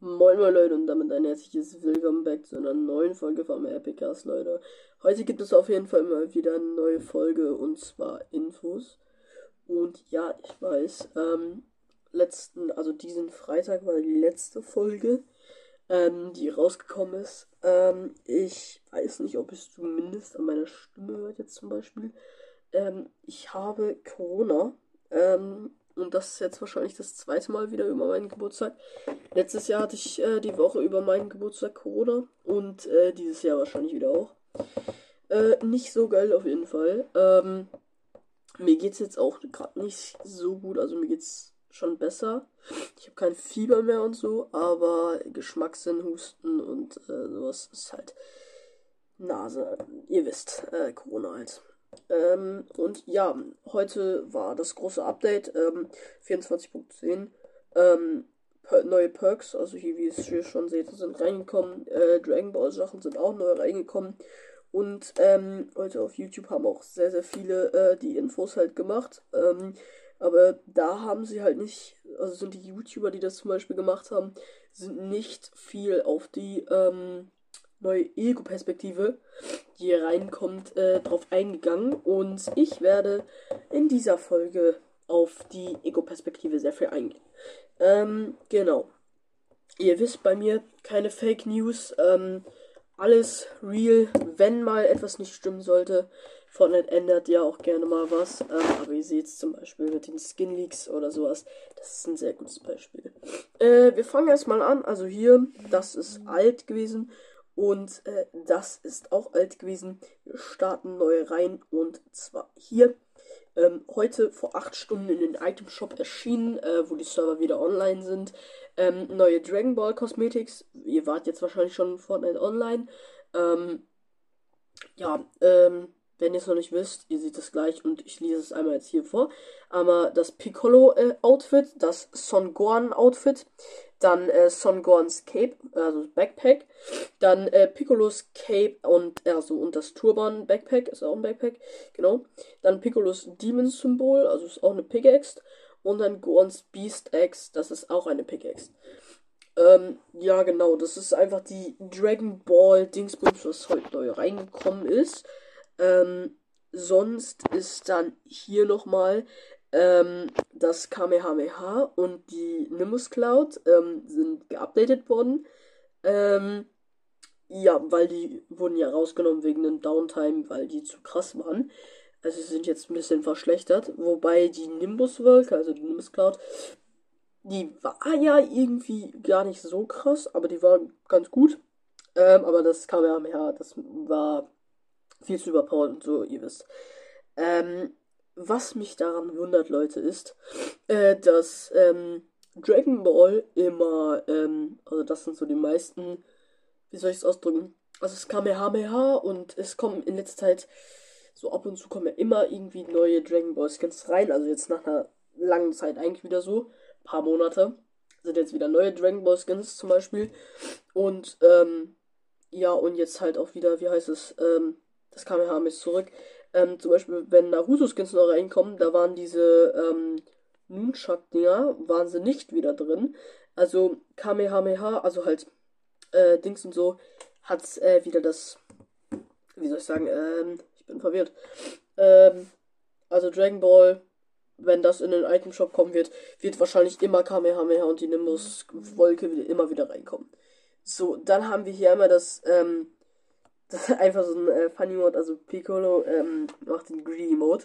Moin moin Leute und damit ein herzliches Willkommen back zu einer neuen Folge vom Epicast, Leute. Heute gibt es auf jeden Fall mal wieder eine neue Folge und zwar Infos. Und ja, ich weiß, ähm, letzten, also diesen Freitag war die letzte Folge, ähm, die rausgekommen ist. Ähm, ich weiß nicht, ob es zumindest an meiner Stimme hört jetzt zum Beispiel. Ähm, ich habe Corona. Ähm, und das ist jetzt wahrscheinlich das zweite Mal wieder über meinen Geburtstag. Letztes Jahr hatte ich äh, die Woche über meinen Geburtstag Corona. Und äh, dieses Jahr wahrscheinlich wieder auch. Äh, nicht so geil auf jeden Fall. Ähm, mir es jetzt auch gerade nicht so gut. Also mir geht es schon besser. Ich habe kein Fieber mehr und so, aber Geschmackssinn, Husten und äh, sowas ist halt Nase. Ihr wisst, äh, Corona halt. Ähm, und ja, heute war das große Update, ähm, 24.10. Ähm, neue Perks, also hier, wie es hier schon seht, sind reingekommen. Äh, Dragon Ball Sachen sind auch neu reingekommen. Und ähm, heute auf YouTube haben auch sehr, sehr viele äh, die Infos halt gemacht. Ähm, aber da haben sie halt nicht, also sind die YouTuber, die das zum Beispiel gemacht haben, sind nicht viel auf die ähm, neue Ego-Perspektive, die hier reinkommt, äh, drauf eingegangen. Und ich werde in dieser Folge auf die Ego-Perspektive sehr viel eingehen. Ähm, genau. Ihr wisst bei mir keine Fake News. Ähm, alles real, wenn mal etwas nicht stimmen sollte. Fortnite ändert ja auch gerne mal was. Ähm, aber ihr seht es zum Beispiel mit den Skin Leaks oder sowas. Das ist ein sehr gutes Beispiel. Äh, wir fangen erstmal an. Also hier, das ist alt gewesen. Und äh, das ist auch alt gewesen. Wir starten neu rein und zwar hier. Ähm, heute vor 8 Stunden in den Item Shop erschienen, äh, wo die Server wieder online sind. Ähm, neue Dragon Ball Cosmetics. Ihr wart jetzt wahrscheinlich schon Fortnite online. Ähm, ja, ähm, wenn ihr es noch nicht wisst, ihr seht es gleich und ich lese es einmal jetzt hier vor. Einmal das Piccolo äh, Outfit, das Son Gohan Outfit, dann äh, Son Gohans Cape, also Backpack, dann äh, Piccolos Cape und also und das Turban Backpack ist auch ein Backpack, genau. Dann Piccolos Demon Symbol, also ist auch eine Pickaxe und dann Gohans Beast Axe, das ist auch eine Pickaxe. Ähm, ja, genau, das ist einfach die Dragon Ball Dingsbums, was heute neu reingekommen ist. Ähm, sonst ist dann hier nochmal ähm, das Kamehameha und die Nimbus Cloud ähm, sind geupdatet worden. Ähm, ja, weil die wurden ja rausgenommen wegen dem Downtime, weil die zu krass waren. Also sind jetzt ein bisschen verschlechtert. Wobei die Nimbus Wolke, also die Nimbus Cloud, die war ja irgendwie gar nicht so krass, aber die war ganz gut. Ähm, aber das Kamehameha, das war viel zu überpowered und so, ihr wisst. Ähm, was mich daran wundert, Leute, ist, äh, dass ähm, Dragon Ball immer, ähm, also das sind so die meisten, wie soll ich es ausdrücken? Also es Kamehameha und es kommen in letzter Zeit so ab und zu kommen ja immer irgendwie neue Dragon Ball Skins rein. Also jetzt nach einer langen Zeit eigentlich wieder so, paar Monate sind jetzt wieder neue Dragon Ball Skins zum Beispiel und ähm, ja und jetzt halt auch wieder, wie heißt es? Ähm, das Kamehameha ist zurück. Ähm, zum Beispiel, wenn Naruto-Skins noch reinkommen, da waren diese ähm, Nunchuck-Dinger, waren sie nicht wieder drin. Also Kamehameha, also halt äh, Dings und so, hat äh, wieder das, wie soll ich sagen, ähm, ich bin verwirrt. Ähm, also Dragon Ball, wenn das in den Item Shop kommen wird, wird wahrscheinlich immer Kamehameha und die Nimbus-Wolke immer wieder reinkommen. So, dann haben wir hier einmal das, ähm, das ist einfach so ein äh, Funny Mode, also Piccolo ähm, macht den Greedy Mode.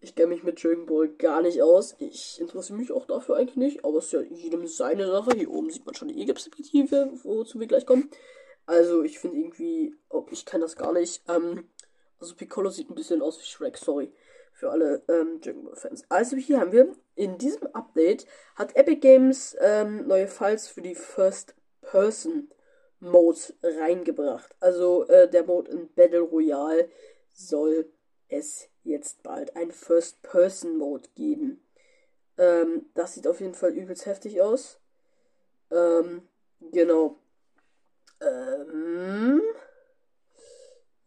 Ich kenne mich mit Dragon Ball gar nicht aus. Ich interessiere mich auch dafür eigentlich nicht, aber es ist ja jedem seine Sache. Hier oben sieht man schon die E-Perspektive, wozu wir gleich kommen. Also ich finde irgendwie, oh, ich kenne das gar nicht. Ähm, also Piccolo sieht ein bisschen aus wie Shrek, sorry. Für alle ähm, Dragon Ball Fans. Also hier haben wir, in diesem Update hat Epic Games ähm, neue Files für die First Person Mode reingebracht. Also äh, der Mode in Battle Royale soll es jetzt bald ein First-Person-Mode geben. Ähm, das sieht auf jeden Fall übelst heftig aus. Ähm, genau. Ähm,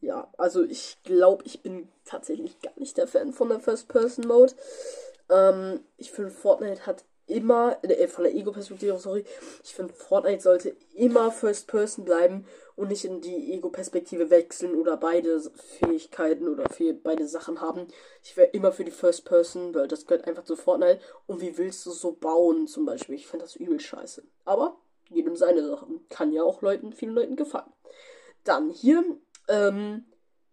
ja, also ich glaube, ich bin tatsächlich gar nicht der Fan von der First-Person-Mode. Ähm, ich finde, Fortnite hat immer, äh, von der Ego-Perspektive, sorry, ich finde, Fortnite sollte immer First Person bleiben und nicht in die Ego-Perspektive wechseln oder beide Fähigkeiten oder beide Sachen haben. Ich wäre immer für die First Person, weil das gehört einfach zu Fortnite. Und wie willst du so bauen, zum Beispiel? Ich finde das übel scheiße. Aber jedem seine Sachen. Kann ja auch Leuten, vielen Leuten gefallen. Dann hier, ähm,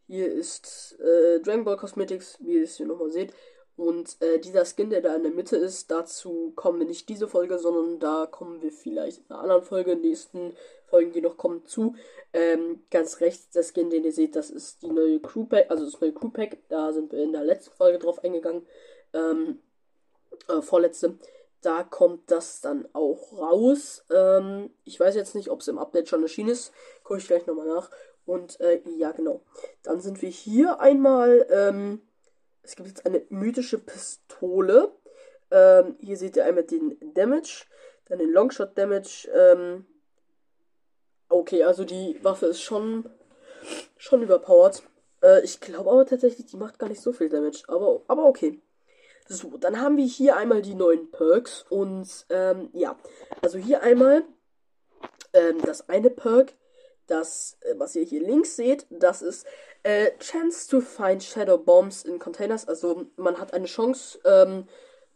hier ist äh, Dragon Ball Cosmetics, wie ihr es hier nochmal seht. Und äh, dieser Skin, der da in der Mitte ist, dazu kommen wir nicht diese Folge, sondern da kommen wir vielleicht in einer anderen Folge, in nächsten Folgen, die noch kommen, zu. Ähm, ganz rechts, der Skin, den ihr seht, das ist die neue Crew Pack, also das neue Crew Pack. Da sind wir in der letzten Folge drauf eingegangen. Ähm, äh, vorletzte. Da kommt das dann auch raus. Ähm, ich weiß jetzt nicht, ob es im Update schon erschienen ist. Gucke ich gleich nochmal nach. Und äh, ja, genau. Dann sind wir hier einmal. Ähm, es gibt jetzt eine mythische Pistole. Ähm, hier seht ihr einmal den Damage, dann den Longshot Damage. Ähm, okay, also die Waffe ist schon, schon überpowered. Äh, ich glaube aber tatsächlich, die macht gar nicht so viel Damage. Aber, aber okay. So, dann haben wir hier einmal die neuen Perks. Und ähm, ja, also hier einmal ähm, das eine Perk, das, äh, was ihr hier links seht, das ist äh, Chance to find Shadow Bombs in Containers. Also man hat eine Chance, ähm,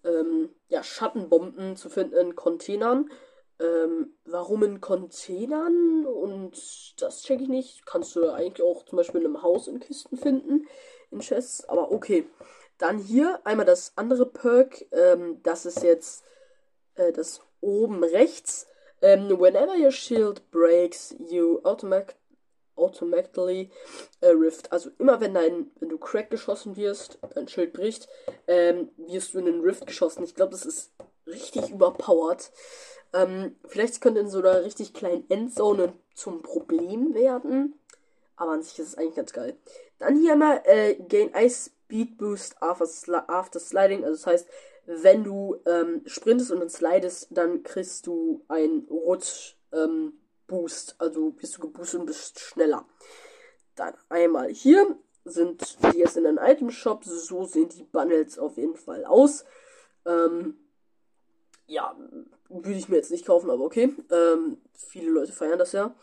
ähm, ja, Schattenbomben zu finden in Containern. Ähm, warum in Containern? Und das checke ich nicht. Kannst du eigentlich auch zum Beispiel in einem Haus in Kisten finden, in Chests. Aber okay. Dann hier einmal das andere Perk. Ähm, das ist jetzt äh, das oben rechts. Ähm, whenever your shield breaks, you automatic automatically äh, Rift. Also immer wenn dein, wenn du Crack geschossen wirst, dein Schild bricht, ähm, wirst du in den Rift geschossen. Ich glaube, das ist richtig überpowered. Ähm, vielleicht könnte in so einer richtig kleinen Endzone zum Problem werden. Aber an sich ist es eigentlich ganz geil. Dann hier mal äh, Gain Ice Speed Boost after, sli after Sliding. Also das heißt, wenn du ähm, sprintest und dann slidest, dann kriegst du ein Rutsch. Ähm, Boost. Also bist du geboostet und bist schneller. Dann einmal hier sind die jetzt in einem Item Shop. So sehen die Bundles auf jeden Fall aus. Ähm, ja, würde ich mir jetzt nicht kaufen, aber okay. Ähm, viele Leute feiern das ja.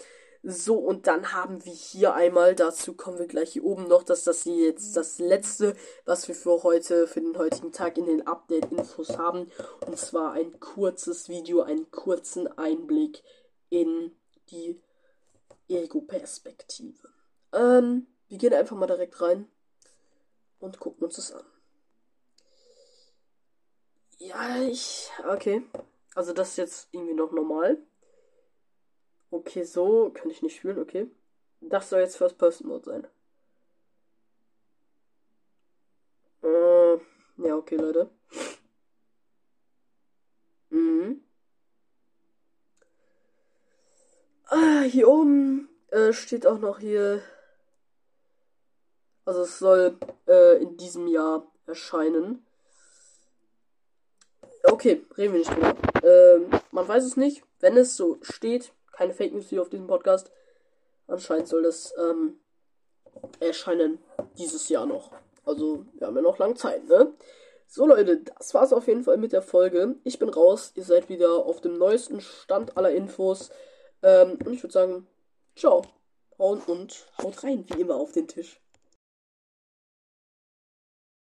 So, und dann haben wir hier einmal, dazu kommen wir gleich hier oben noch, dass das hier jetzt das letzte, was wir für heute, für den heutigen Tag in den Update-Infos haben. Und zwar ein kurzes Video, einen kurzen Einblick in die Ego-Perspektive. Ähm, wir gehen einfach mal direkt rein und gucken uns das an. Ja, ich. Okay. Also das ist jetzt irgendwie noch normal. Okay, so kann ich nicht spielen, okay. Das soll jetzt First-Person-Mode sein. Äh, ja, okay, Leute. hier oben äh, steht auch noch hier. Also es soll äh, in diesem Jahr erscheinen. Okay, reden wir nicht drüber. Ähm, man weiß es nicht. Wenn es so steht, keine Fake News hier auf diesem Podcast. Anscheinend soll das ähm, erscheinen dieses Jahr noch. Also, wir haben ja noch lange Zeit, ne? So, Leute, das war's auf jeden Fall mit der Folge. Ich bin raus. Ihr seid wieder auf dem neuesten Stand aller Infos. Ähm, und ich würde sagen, ciao. Hauen und haut rein, wie immer, auf den Tisch.